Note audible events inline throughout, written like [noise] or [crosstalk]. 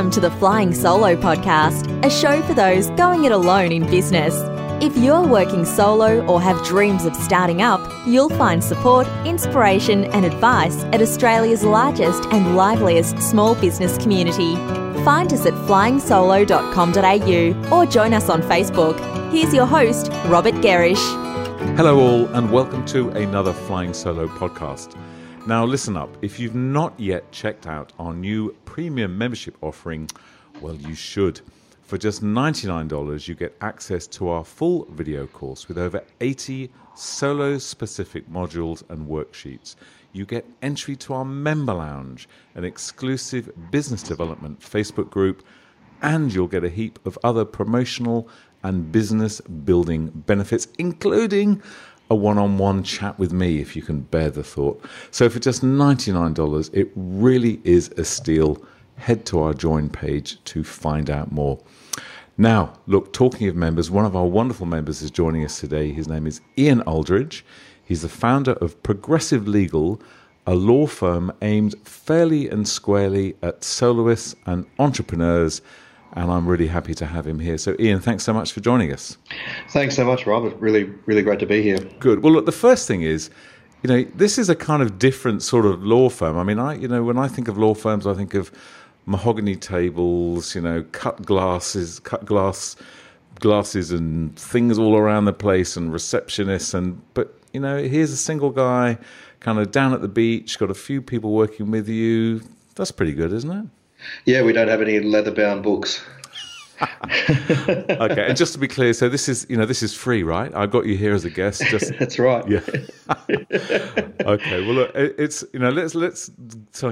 Welcome to the Flying Solo podcast, a show for those going it alone in business. If you're working solo or have dreams of starting up, you'll find support, inspiration, and advice at Australia's largest and liveliest small business community. Find us at flyingsolo.com.au or join us on Facebook. Here's your host, Robert Gerrish. Hello, all, and welcome to another Flying Solo podcast. Now, listen up. If you've not yet checked out our new premium membership offering, well, you should. For just $99, you get access to our full video course with over 80 solo specific modules and worksheets. You get entry to our member lounge, an exclusive business development Facebook group, and you'll get a heap of other promotional and business building benefits, including a one on one chat with me if you can bear the thought. So, for just $99, it really is a steal. Head to our join page to find out more. Now, look, talking of members, one of our wonderful members is joining us today. His name is Ian Aldridge. He's the founder of Progressive Legal, a law firm aimed fairly and squarely at soloists and entrepreneurs and I'm really happy to have him here. So, Ian, thanks so much for joining us. Thanks so much, Robert. Really, really great to be here. Good. Well, look, the first thing is, you know, this is a kind of different sort of law firm. I mean, I, you know, when I think of law firms, I think of mahogany tables, you know, cut glasses, cut glass glasses, and things all around the place, and receptionists, and but you know, here's a single guy, kind of down at the beach, got a few people working with you. That's pretty good, isn't it? Yeah, we don't have any leather-bound books. [laughs] okay, and just to be clear, so this is you know this is free, right? I got you here as a guest. Just [laughs] that's right. Yeah. [laughs] okay. Well, look, it's you know let's let's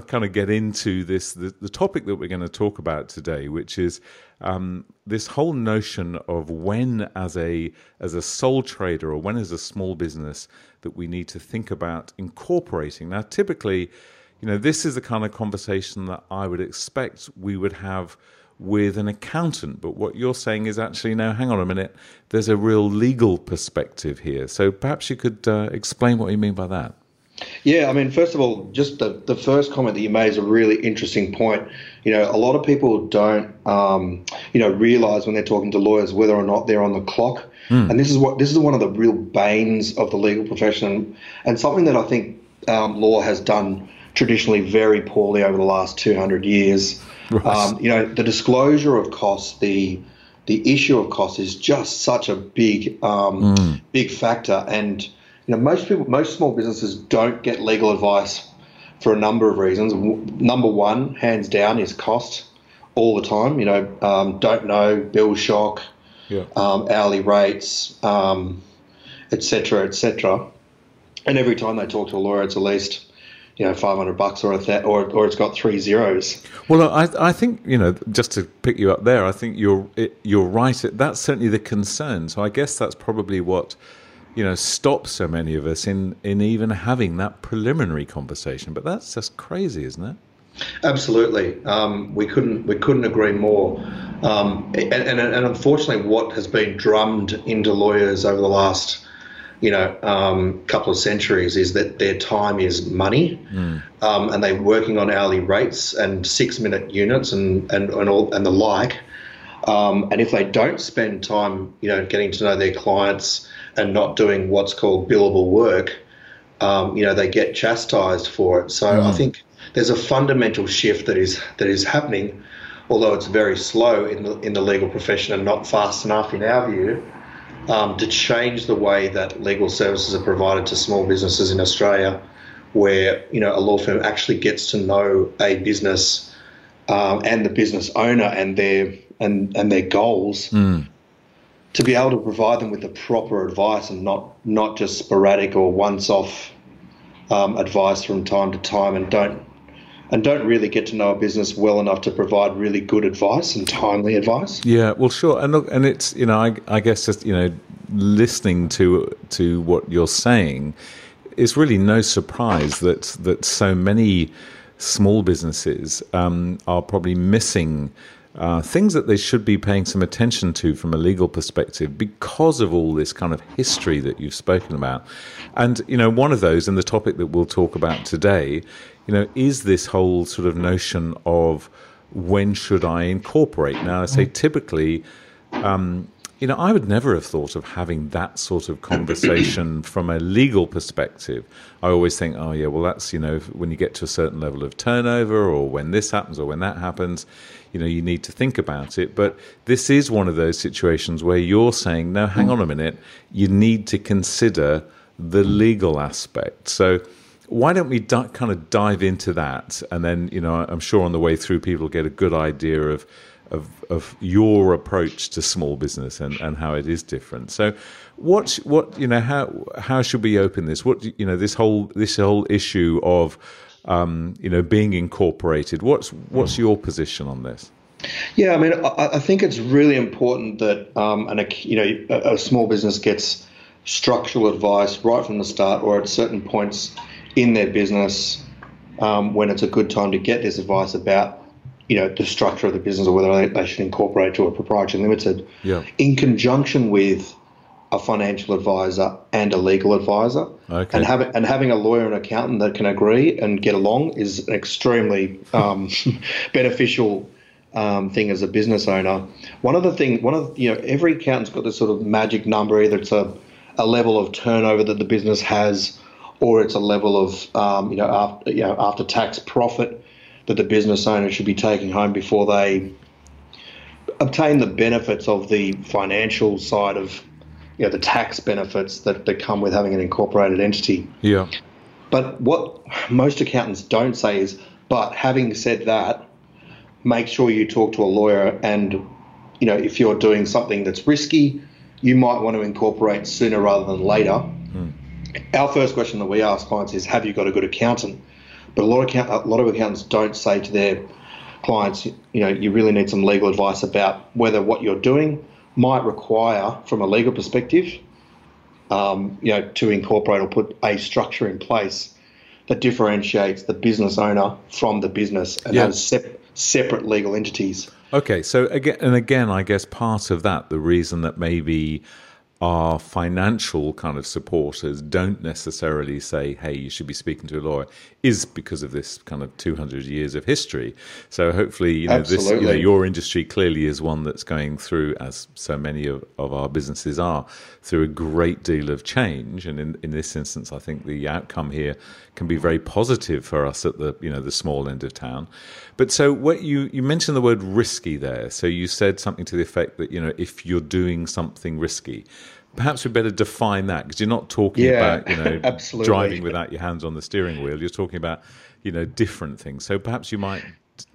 kind of get into this the, the topic that we're going to talk about today, which is um, this whole notion of when as a as a sole trader or when as a small business that we need to think about incorporating. Now, typically you know, this is the kind of conversation that I would expect we would have with an accountant. But what you're saying is actually, no, hang on a minute, there's a real legal perspective here. So perhaps you could uh, explain what you mean by that. Yeah, I mean, first of all, just the, the first comment that you made is a really interesting point. You know, a lot of people don't, um, you know, realize when they're talking to lawyers whether or not they're on the clock. Mm. And this is what this is one of the real banes of the legal profession, and something that I think um, law has done traditionally very poorly over the last 200 years. Right. Um, you know, the disclosure of costs, the the issue of costs is just such a big um, mm. big factor, and you know most people, most small businesses don't get legal advice for a number of reasons. Number one, hands down, is cost all the time. You know, um, don't know bill shock, yeah. Um, hourly rates, etc., um, etc. And every time they talk to a lawyer, it's at least you know, 500 bucks or, th- or, or it's got three zeros. Well, I, I think, you know, just to pick you up there, I think you're, you're right. That's certainly the concern. So I guess that's probably what, you know, stops so many of us in, in even having that preliminary conversation. But that's just crazy, isn't it? Absolutely, um, we couldn't we couldn't agree more. Um, and, and, and unfortunately, what has been drummed into lawyers over the last you know, um, couple of centuries is that their time is money, mm. um, and they're working on hourly rates and six-minute units and and and, all, and the like. Um, and if they don't spend time, you know, getting to know their clients and not doing what's called billable work, um, you know, they get chastised for it. So mm. I think there's a fundamental shift that is that is happening, although it's very slow in the in the legal profession and not fast enough in our view um, to change the way that legal services are provided to small businesses in Australia, where you know a law firm actually gets to know a business um, and the business owner and their and and their goals. Mm. to be able to provide them with the proper advice and not not just sporadic or once off um, advice from time to time, and don't and don't really get to know a business well enough to provide really good advice and timely advice. Yeah, well, sure, and look, and it's you know, I, I guess just you know, listening to to what you're saying, it's really no surprise that that so many small businesses um, are probably missing. Uh, things that they should be paying some attention to from a legal perspective because of all this kind of history that you've spoken about. And, you know, one of those, and the topic that we'll talk about today, you know, is this whole sort of notion of when should I incorporate? Now, I say typically, um, you know, I would never have thought of having that sort of conversation [coughs] from a legal perspective. I always think, oh, yeah, well, that's, you know, when you get to a certain level of turnover or when this happens or when that happens, you know, you need to think about it. But this is one of those situations where you're saying, no, hang on a minute, you need to consider the legal aspect. So, why don't we di- kind of dive into that? And then, you know, I'm sure on the way through, people get a good idea of of, of your approach to small business and, and how it is different. So, what what you know how how should we open this? What you know this whole this whole issue of um, you know being incorporated. What's what's your position on this? Yeah, I mean, I, I think it's really important that um, an you know a, a small business gets structural advice right from the start, or at certain points in their business um, when it's a good time to get this advice about you know the structure of the business or whether they, they should incorporate to a proprietary limited yeah. in conjunction with a financial advisor and a legal advisor Okay. and having and having a lawyer and accountant that can agree and get along is an extremely um, [laughs] beneficial um, thing as a business owner. One of the things, one of the, you know, every accountant's got this sort of magic number. Either it's a, a level of turnover that the business has, or it's a level of um, you know after you know after tax profit that the business owner should be taking home before they obtain the benefits of the financial side of you know the tax benefits that, that come with having an incorporated entity. Yeah. But what most accountants don't say is, but having said that, make sure you talk to a lawyer and you know if you're doing something that's risky, you might want to incorporate sooner rather than later. Our first question that we ask clients is, have you got a good accountant? But a lot of account, a lot of accountants don't say to their clients, you know, you really need some legal advice about whether what you're doing might require, from a legal perspective, um, you know, to incorporate or put a structure in place that differentiates the business owner from the business and Yeah. has sep- separate legal entities. Okay, so again and again, I guess part of that, the reason that maybe our financial kind of supporters don't necessarily say, "Hey, you should be speaking to a lawyer," is because of this kind of 200 years of history. So hopefully, you know, this, you know, your industry clearly is one that's going through, as so many of, of our businesses are, through a great deal of change. And in, in this instance, I think the outcome here can be very positive for us at the you know the small end of town. But so what you you mentioned the word risky there. So you said something to the effect that you know if you're doing something risky. Perhaps we better define that because you're not talking Yeah, about you know [laughs] absolutely. driving without your hands on the steering wheel. You're talking about you know different things. So perhaps you might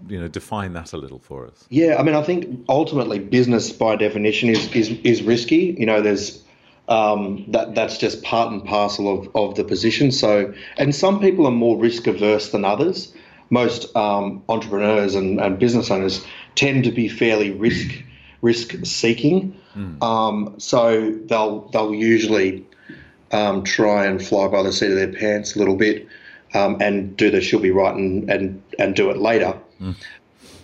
you know define that a little for us. Yeah, I mean, I think ultimately business by definition is is, is risky. You know, there's um, that that's just part and parcel of, of the position. So, and some people are more risk averse than others. Most um, entrepreneurs and, and business owners tend to be fairly risk risk seeking. Um, so they'll they'll usually um, try and fly by the seat of their pants a little bit um, and do the she'll be right and, and, and do it later.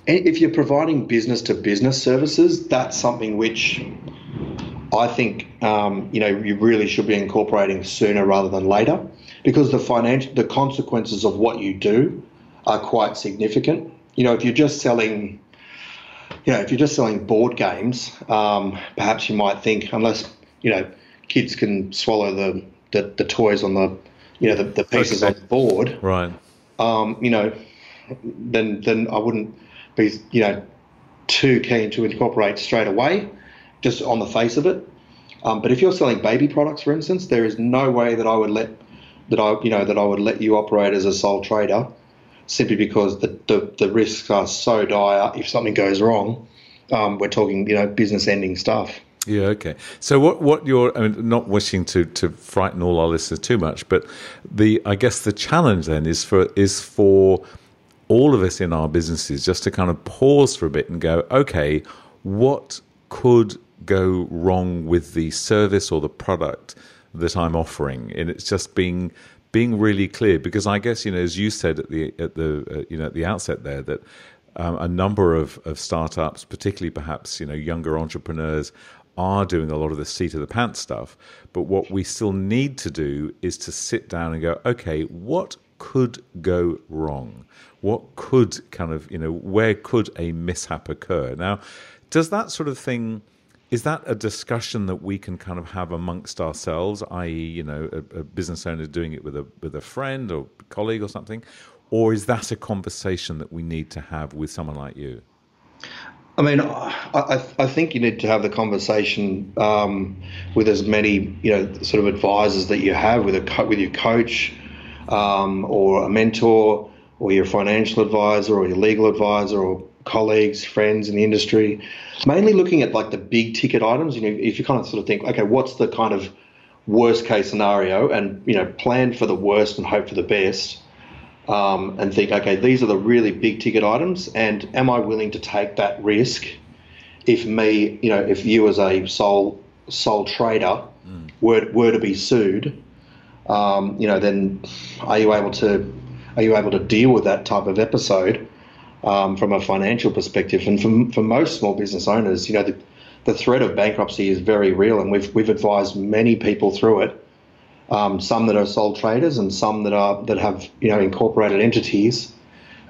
And If you're providing business to business services, that's something which I think um, you know you really should be incorporating sooner rather than later, because the financial the consequences of what you do are quite significant. You know, if you're just selling, you know, if you're just selling board games, um, perhaps you might think unless you know kids can swallow the the, the toys on the you know the, the pieces on the board, Right. um, you know, then then I wouldn't be you know too keen to incorporate straight away, just on the face of it. Um, but if you're selling baby products, for instance, there is no way that I would let that I you know that I would let you operate as a sole trader, simply because the the, the risks are so dire. If something goes wrong, um, we're talking you know business ending stuff. Yeah, okay. So what what you're I mean, not wishing to to frighten all our listeners too much, but the I guess the challenge then is for is for all of us in our businesses just to kind of pause for a bit and go, okay, what could go wrong with the service or the product that I'm offering? And it's just being being really clear because I guess you know as you said at the at the uh, you know at the outset there that um, a number of, of startups, particularly perhaps you know younger entrepreneurs, are doing a lot of the seat of the pants stuff. But what we still need to do is to sit down and go, okay, what could go wrong? What could kind of, you know, where could a mishap occur? Now, does that sort of thing, is that a discussion that we can kind of have amongst ourselves, i.e., you know, a, a business owner doing it with a, with a friend or colleague or something? Or is that a conversation that we need to have with someone like you? I mean, I, I think you need to have the conversation um, with as many, you know, sort of advisors that you have with a co- with your coach um, or a mentor or your financial advisor or your legal advisor or colleagues, friends in the industry. Mainly looking at like the big ticket items. You know, if you kind of sort of think, okay, what's the kind of worst case scenario, and you know, plan for the worst and hope for the best um, and think, okay, these are the really big ticket items, and am I willing to take that risk if me, you know, if you as a sole sole trader mm. were were to be sued, um, you know, then are you able to are you able to deal with that type of episode um, from a financial perspective? And for, for most small business owners, you know, the, the threat of bankruptcy is very real, and we've we've advised many people through it um, some that are sole traders and some that are that have you know incorporated entities.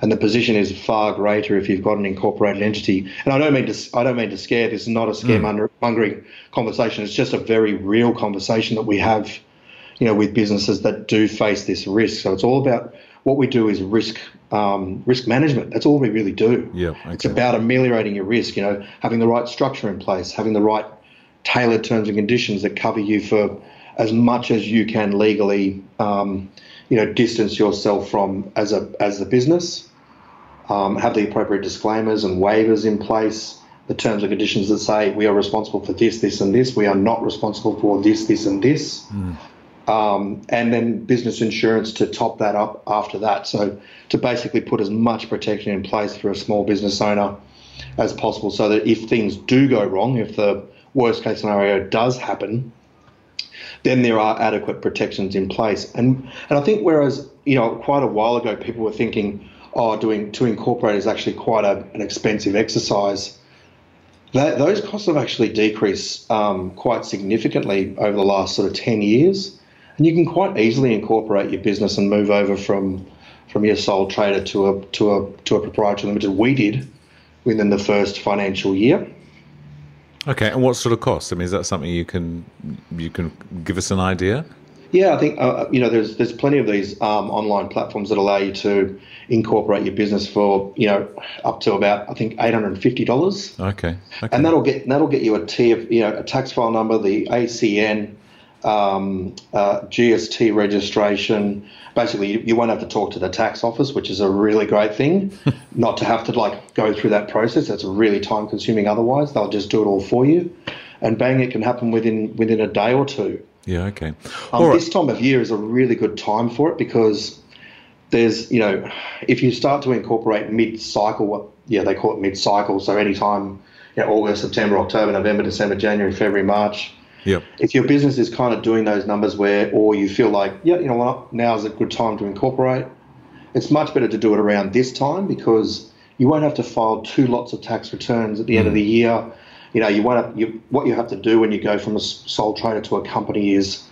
And the position is far greater if you've got an incorporated entity. And I don't mean to I don't mean to scare. This is not a scaremongering mm. conversation. It's just a very real conversation that we have, you know, with businesses that do face this risk. So it's all about what we do is risk um, risk management. That's all we really do. Yeah, okay. it's about ameliorating your risk. You know, having the right structure in place, having the right tailored terms and conditions that cover you for as much as you can legally, um, you know, distance yourself from as a as a business. Um, have the appropriate disclaimers and waivers in place. The terms and conditions that say we are responsible for this, this, and this. We are not responsible for this, this, and this. Mm. Um, and then business insurance to top that up after that. So to basically put as much protection in place for a small business owner as possible, so that if things do go wrong, if the worst case scenario does happen, then there are adequate protections in place. And and I think whereas you know quite a while ago people were thinking, oh, doing to incorporate is actually quite a, an expensive exercise. That, those costs have actually decreased um, quite significantly over the last sort of ten years, and you can quite easily incorporate your business and move over from from your sole trader to a to a to a proprietary limited. We did within the first financial year. Okay, and what sort of cost? I mean, is that something you can you can give us an idea? Yeah, I think uh, you know there's there's plenty of these um, online platforms that allow you to incorporate your business for you know up to about I think eight hundred and fifty dollars. Okay. okay. And that'll get that'll get you a TF you know a tax file number, the ACN, um, uh, GST registration. Basically, you, you, won't have to talk to the tax office, which is a really great thing. [laughs] not to have to like go through that process. That's really time consuming. Otherwise, they'll just do it all for you, and bang, it can happen within within a day or two. Yeah. Okay. Um, right. This time of year is a really good time for it because there's you know if you start to incorporate mid cycle, what yeah they call it mid cycle. So anytime you know, August, September, October, November, December, January, February, March Yep. If your business is kind of doing those numbers where, or you feel like, yeah, you know what, now is a good time to incorporate, it's much better to do it around this time because you won't have to file two lots of tax returns at the mm. end of the mm. year. You know, you won't have, you, what you have to do when you go from a sole trader to a company is,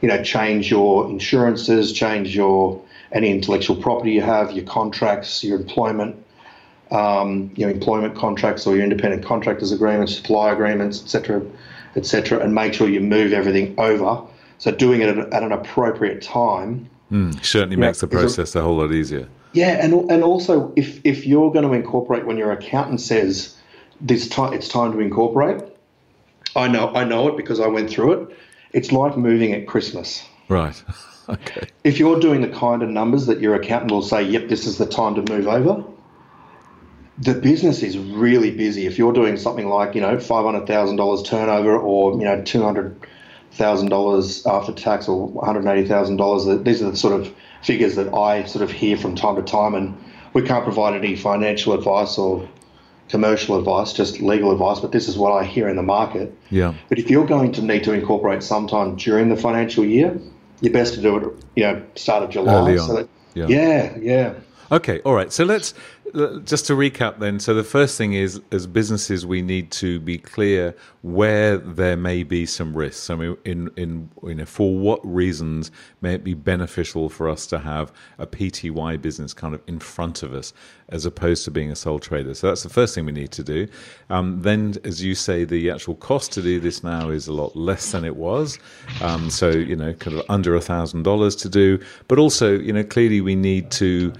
you know, change your insurances, change your any intellectual property you have, your contracts, your employment, um, your employment contracts or your independent contractors agreements, supply agreements, etc etc., and make sure you move everything over. So doing it at, at an appropriate time mm, certainly makes know, the process a, a, whole lot easier. Yeah, and and also if if you're going to incorporate when your accountant says this time it's time to incorporate, I know I know it because I went through it. It's like moving at Christmas. Right. [laughs] okay. If you're doing the kind of numbers that your accountant will say, "Yep, this is the time to move over," the business is really busy. If you're doing something like you know five hundred thousand dollars turnover, or you know two hundred thousand dollars after tax, or one hundred eighty thousand dollars, these are the sort of figures that I sort of hear from time to time, and we can't provide any financial advice or commercial advice, just legal advice, but this is what I hear in the market. Yeah. But if you're going to need to incorporate sometime during the financial year, you're best to do it, you know, start of July. Early on. So that, Yeah. yeah, yeah. Okay, all right. So let's just to recap then. So the first thing is, as businesses, we need to be clear where there may be some risks. I mean, in in you know, for what reasons may it be beneficial for us to have a PTY business kind of in front of us, as opposed to being a sole trader. So that's the first thing we need to do. Um, then, as you say, the actual cost to do this now is a lot less than it was. Um, so you know, kind of under a thousand dollars to do. But also, you know, clearly we need to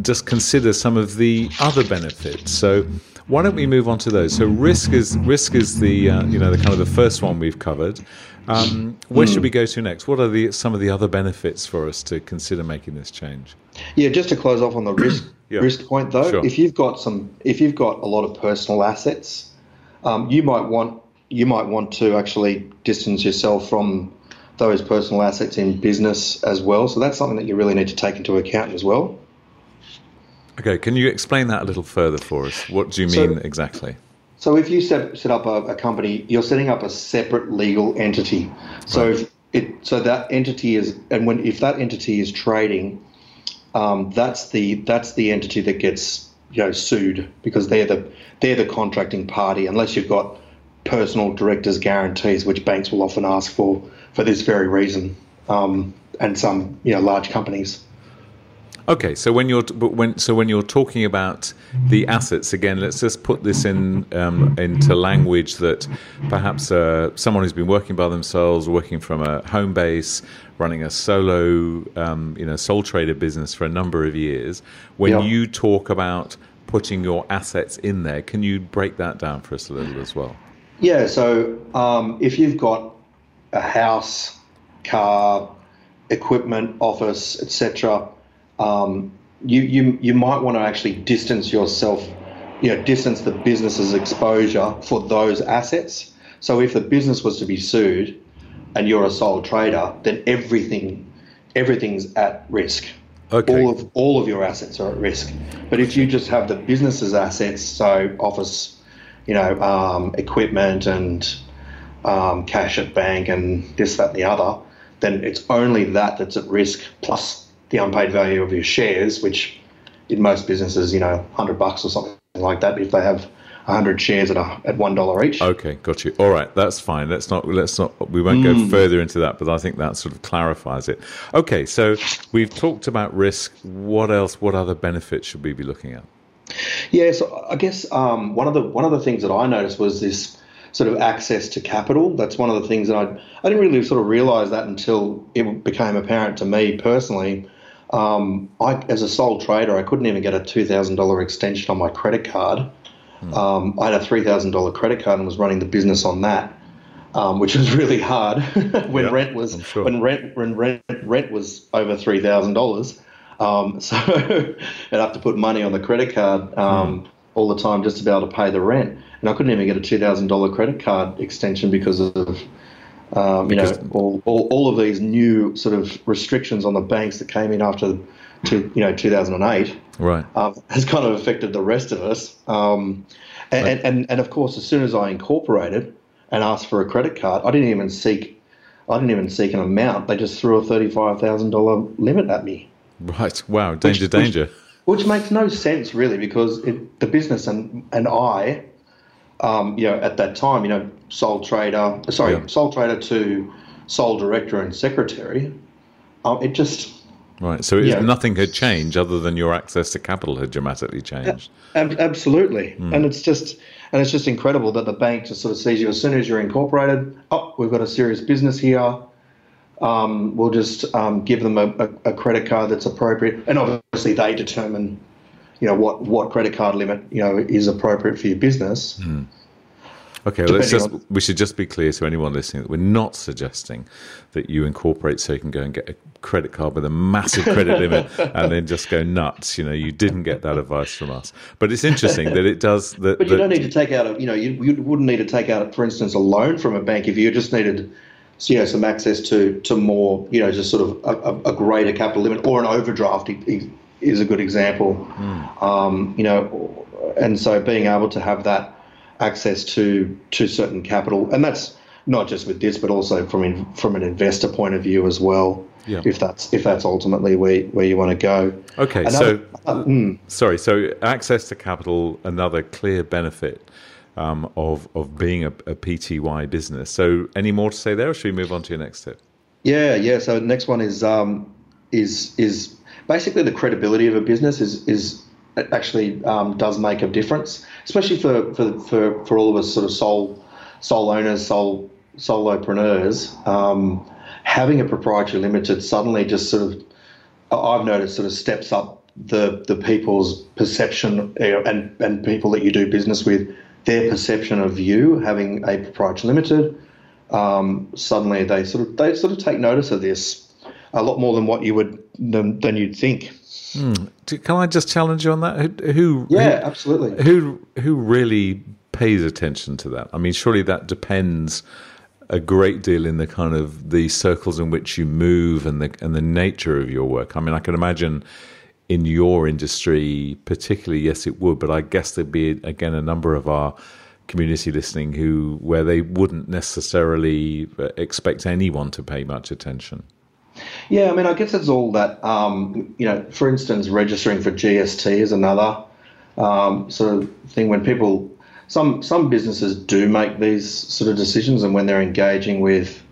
just consider some of the other benefits. So why don't we move on to those? So risk is risk is the uh, you know the kind of the first one we've covered. Um, where should we go to next? What are the some of the other benefits for us to consider making this change? Yeah, just to close off on the risk [coughs] Yeah. risk point though, Sure. if you've got some, if you've got a lot of personal assets, um, you might want you might want to actually distance yourself from those personal assets in business as well. So that's something that you really need to take into account as well. Okay, can you explain that a little further for us? What do you So- mean exactly? So if you set, set up a, a company, you're setting up a separate legal entity. So if it so that entity is and when if that entity is trading, um, that's the that's the entity that gets you know sued because they're the they're the contracting party unless you've got personal directors guarantees which banks will often ask for for this very reason um, and some you know large companies. Okay, so when you're but when so when you're talking about the assets again, let's just put this in um, into language that perhaps uh, someone who's been working by themselves, working from a home base, running a solo, um, you know, sole trader business for a number of years. When Yeah. you talk about putting your assets in there, can you break that down for us a little as well? Yeah, so um, if you've got a house, car, equipment, office, etc., um, you, you you might want to actually distance yourself, you know, distance the business's exposure for those assets. So if the business was to be sued, and you're a sole trader, then everything everything's at risk. Okay. All of all of your assets are at risk. But if you just have the business's assets, so office, you know, um, equipment and um, cash at bank and this, that, and the other, then it's only that that's at risk plus the unpaid value of your shares, which in most businesses, you know, hundred bucks or something like that. If they have hundred shares at a, at one dollar each. Okay, got you. All right, that's fine. Let's not let's not we won't go further into that, but I think that sort of clarifies it. Okay, so we've talked about risk. What else? What other benefits should we be looking at? Yeah, so I guess um, one of the one of the things that I noticed was this sort of access to capital. That's one of the things that I I didn't really sort of realise that until it became apparent to me personally. Um, I, as a sole trader, I couldn't even get a two thousand dollar extension on my credit card. Um, I had a three thousand dollar credit card and was running the business on that, um, which was really hard [laughs] when Yeah, rent was sure. when rent when rent rent was over three thousand dollars. Um, [laughs] so I'd have to put money on the credit card um, all the time just to be able to pay the rent, and I couldn't even get a two thousand dollar credit card extension because of um, you know all, all, all of these new sort of restrictions on the banks that came in after to, you know 2008 Right. um, has kind of affected the rest of us. Um, and, and, and, and of course, as soon as I incorporated and asked for a credit card, I didn't even seek, I didn't even seek an amount. They just threw a thirty-five thousand dollar limit at me, Right. Wow. Danger. which- danger. which makes no sense really, because it, the business and and I, um, you know, at that time, you know, sole trader, sorry, Yeah. sole trader to sole director and secretary, um, it just Right. So Yeah. nothing had changed other than your access to capital had dramatically changed. Ab- absolutely, Hmm. and it's just and it's just incredible that the bank just sort of sees you as soon as you're incorporated. Oh, we've got a serious business here. Um, we'll just um, give them a, a, a credit card that's appropriate, and obviously they determine, you know, what what credit card limit you know is appropriate for your business. Hmm. Okay, well, just, Depending we should just be clear to anyone listening that we're not suggesting that you incorporate so you can go and get a credit card with a massive credit [laughs] limit and then just go nuts. You know, you didn't get that advice from us. But it's interesting that it does. That, But you that- don't need to take out a, you know, you, you wouldn't need to take out, for instance, a loan from a bank if you just needed, you know, some access to to more, you know, just sort of a, a, greater capital limit or an overdraft is a good example. Um, you know, and so being able to have that access to to certain capital, and that's not just with this, but also from in, from an investor point of view as well. Yeah. If that's if that's ultimately where where you want to go. Okay, Another- so uh, mm. sorry. So access to capital, another clear benefit um, of of being a, a PTY business. So any more to say there, or should we move on to your next tip? Yeah, yeah. So the next one is um, is is basically the credibility of a business is is actually um, does make a difference, especially for, for for for all of us sort of sole sole owners, sole solopreneurs. Um, having a proprietary limited suddenly just sort of I've noticed sort of steps up the the people's perception uh, and and people that you do business with their perception of you having a proprietary limited um, suddenly they sort of they sort of take notice of this a lot more than what you would than, than you'd think. Do- Can I just challenge you on that? Who, who Yeah, absolutely. who who really pays attention to that? I mean, surely that depends a great deal in the kind of the circles in which you move and the and the nature of your work. I mean, I can imagine in your industry, particularly, yes, it would, but I guess there'd be again a number of our community listening who where they wouldn't necessarily uh, expect anyone to pay much attention. Yeah, I mean, I guess it's all that. Um, you know, for instance, registering for GST is another um, sort of thing. When people, some some businesses do make these sort of decisions, and when they're engaging with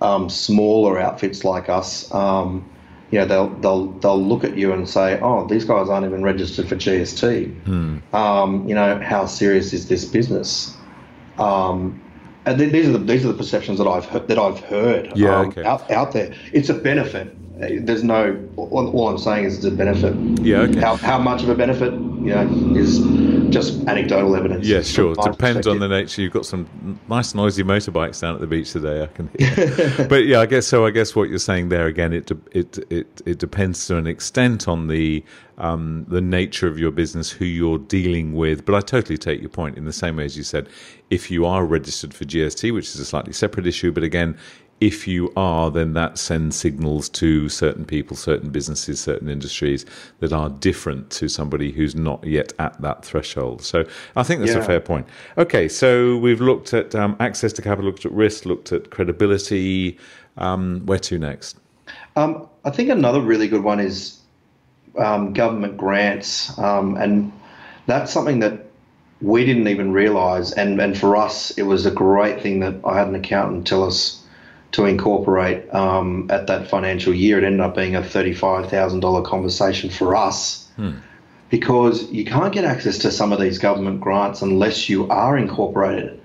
um, smaller outfits like us, um, you know, they'll they'll they'll look at you and say, "Oh, these guys aren't even registered for GST." Um, you know, how serious is this business? And these are the these are the perceptions that I've heard, that I've heard Yeah, um, okay. out, out there. It's a benefit. There's no. All, all I'm saying is it's a benefit. Yeah, okay. How, how much of a benefit, you know, is just anecdotal evidence. Yeah, sure. Depends on the nature. You've got some nice noisy motorbikes down at the beach today. I can hear. [laughs] but yeah, I guess so. I guess what you're saying there again, it it it it depends to an extent on the um, the nature of your business, who you're dealing with. But I totally take your point. In the same way as you said, if you are registered for GST, which is a slightly separate issue, but again. If you are, then that sends signals to certain people, certain businesses, certain industries that are different to somebody who's not yet at that threshold. So I think that's a fair point. Okay, so we've looked at um, access to capital, looked at risk, looked at credibility. Um, where to next? Um, I think another really good one is um, government grants, um, and that's something that we didn't even realise. And, and for us, it was a great thing that I had an accountant tell us to incorporate um, at that financial year. It ended up being a thirty-five thousand dollar conversation for us. Because you can't get access to some of these government grants unless you are incorporated.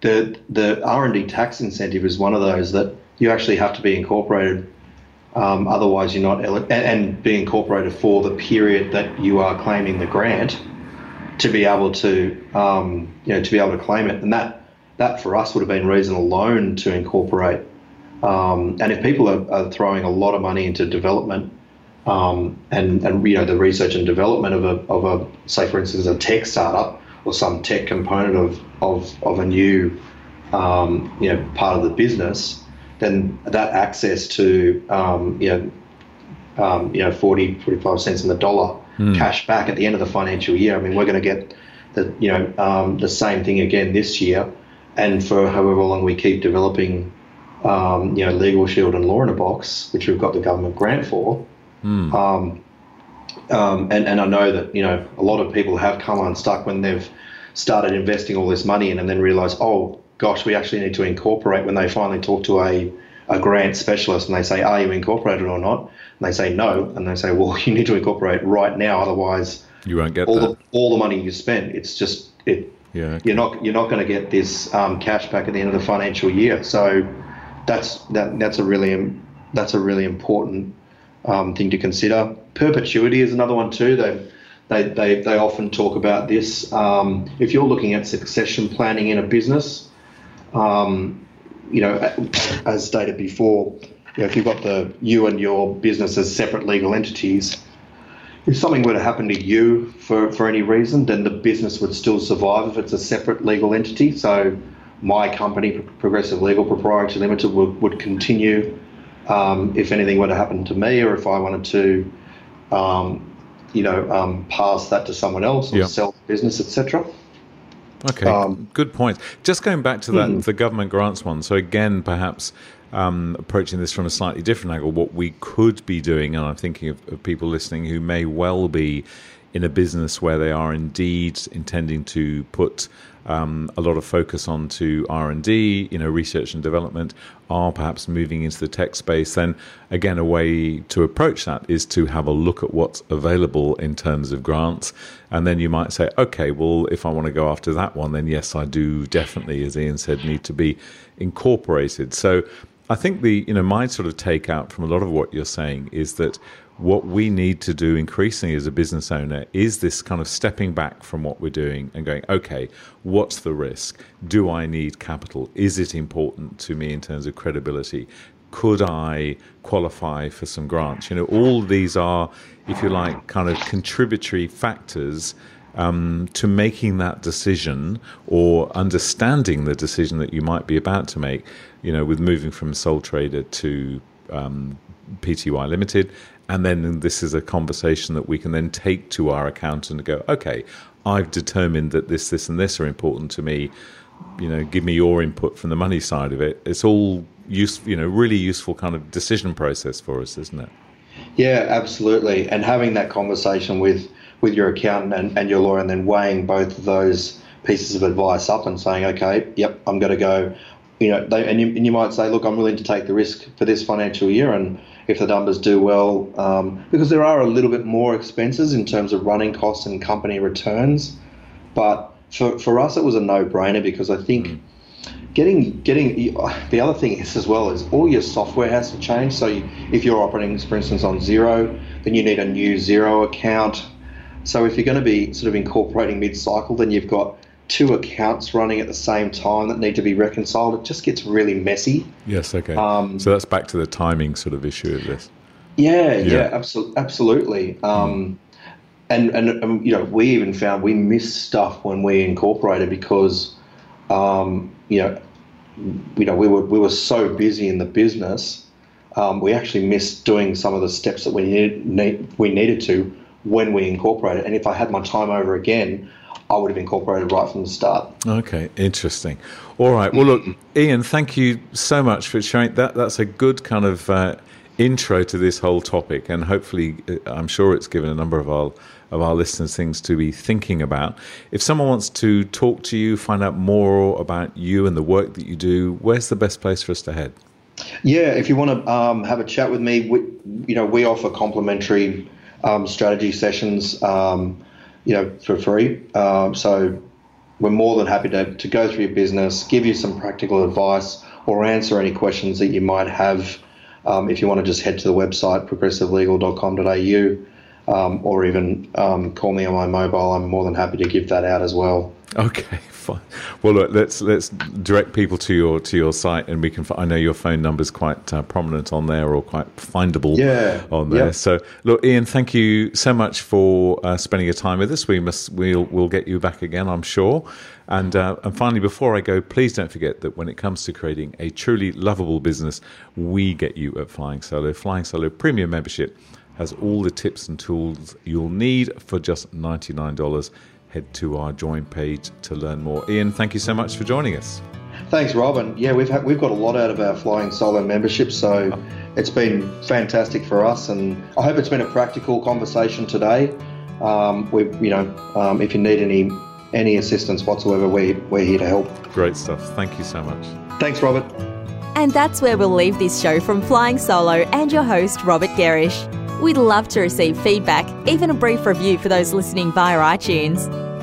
The the R and D tax incentive is one of those that you actually have to be incorporated um, otherwise, you're not eli- and, and be incorporated for the period that you are claiming the grant to be able to, um, you know, to be able to claim it. And that that for us would have been reason alone to incorporate. Um, and if people are, are throwing a lot of money into development um, and and you know the research and development of a of a say for instance a tech startup or some tech component of of, of a new um, you know part of the business, then that access to um, you know um, you know 40 45 cents in the dollar cash back at the end of the financial year. I mean we're going to get the you know um, the same thing again this year, and for however long we keep developing. Um, you know, Legal Shield and Law in a Box, which we've got the government grant for, um, um, and, and I know that, you know, a lot of people have come unstuck when they've started investing all this money in and then realize, oh, gosh, we actually need to incorporate when they finally talk to a, a grant specialist and they say, are you incorporated or not? And they say no. And they say, well, [laughs] you need to incorporate right now. Otherwise, You won't get all that. the, all the money you spend, it's just, it, Yeah, okay. you're not, you're not going to get this um, cash back at the end of the financial year. So that's, that, that's a really, that's a really important um, thing to consider. Perpetuity is another one too. They've they, they, they often talk about this. Um, if you're looking at succession planning in a business, um, you know, as stated before, you know, if you've got the you and your business as separate legal entities, if something were to happen to you for, for any reason, then the business would still survive if it's a separate legal entity. So my company, Progressive Legal Proprietary Limited, would, would continue um, if anything were to happen to me or if I wanted to, um, you know, um, pass that to someone else or sell the business, etc. Okay, um, good point. Just going back to that, mm-hmm. the government grants one. So again, perhaps um, approaching this from a slightly different angle, what we could be doing, and I'm thinking of, of people listening who may well be in a business where they are indeed intending to put um, a lot of focus onto R and D, you know, research and development, are perhaps moving into the tech space. Then again, a way to approach that is to have a look at what's available in terms of grants, and then you might say, okay, well, if I want to go after that one, then yes, I do definitely, as Ian said, need to be incorporated. So I think the you know my sort of take out from a lot of what you're saying is that what we need to do increasingly as a business owner is this kind of stepping back from what we're doing and going, okay, what's the risk? Do I need capital? Is it important to me in terms of credibility? Could I qualify for some grants? You know, all these are, if you like, kind of contributory factors um, to making that decision or understanding the decision that you might be about to make, you know, with moving from sole trader to um, PTY Limited. And then this is a conversation that we can then take to our accountant and go, okay, I've determined that this, this, and this are important to me. You know, give me your input from the money side of it. It's all use, you know, really useful kind of decision process for us, isn't it? Yeah, absolutely. And having that conversation with with your accountant and, and your lawyer, and then weighing both of those pieces of advice up and saying, okay, yep, I'm going to go. You know, they, and you, and you might say, look, I'm willing to take the risk for this financial year, and if the numbers do well, um, because there are a little bit more expenses in terms of running costs and company returns. But for, for us, it was a no brainer because I think mm. getting getting the other thing is as well is all your software has to change. So you, if you're operating, for instance, on Xero, then you need a new Xero account. So if you're going to be sort of incorporating mid cycle, then you've got two accounts running at the same time that need to be reconciled, it just gets really messy. Yes, okay. Um, so that's back to the timing sort of issue of this. Yeah, yeah, yeah absolutely. absolutely. Um, and, and, um, you know, we even found we missed stuff when we incorporated because, um, you know, you know, we were we were so busy in the business, um, we actually missed doing some of the steps that we needed need, we needed to when we incorporated. And if I had my time over again, I would have incorporated right from the start. Okay, interesting. All right. Well, look, Ian, thank you so much for sharing that. That's a good kind of uh, intro to this whole topic, and hopefully, uh, I'm sure it's given a number of our of our listeners things to be thinking about. If someone wants to talk to you, find out more about you and the work that you do, where's the best place for us to head? Yeah, if you want to um, have a chat with me, we, you know, we offer complimentary um, strategy sessions. Um, you know, for free. Um, so we're more than happy to, to go through your business, give you some practical advice, or answer any questions that you might have. Um, if you want to just head to the website progressivelegal.com.au um, or even um, call me on my mobile, I'm more than happy to give that out as well. Okay, fine. Well, look, let's let's direct people to your to your site, and we can. I know your phone number is quite uh, prominent on there, or quite findable yeah. on there. So, look, Ian, thank you so much for uh, spending your time with us. We must we'll we'll get you back again, I'm sure. And uh, and finally, before I go, please don't forget that when it comes to creating a truly lovable business, we get you at Flying Solo. Flying Solo Premium Membership has all the tips and tools you'll need for just ninety nine dollars head to our join page to learn more. Ian, thank you so much for joining us. Thanks, Robin. Yeah, we've had, we've got a lot out of our flying solo membership, so it's been fantastic for us, and I hope it's been a practical conversation today. Um, we, you know, um, if you need any any assistance whatsoever, we we're here to help. Great stuff. Thank you so much. Thanks, Robert. And that's where we'll leave this show from Flying Solo and your host, Robert Gerrish. We'd love to receive feedback, even a brief review for those listening via iTunes.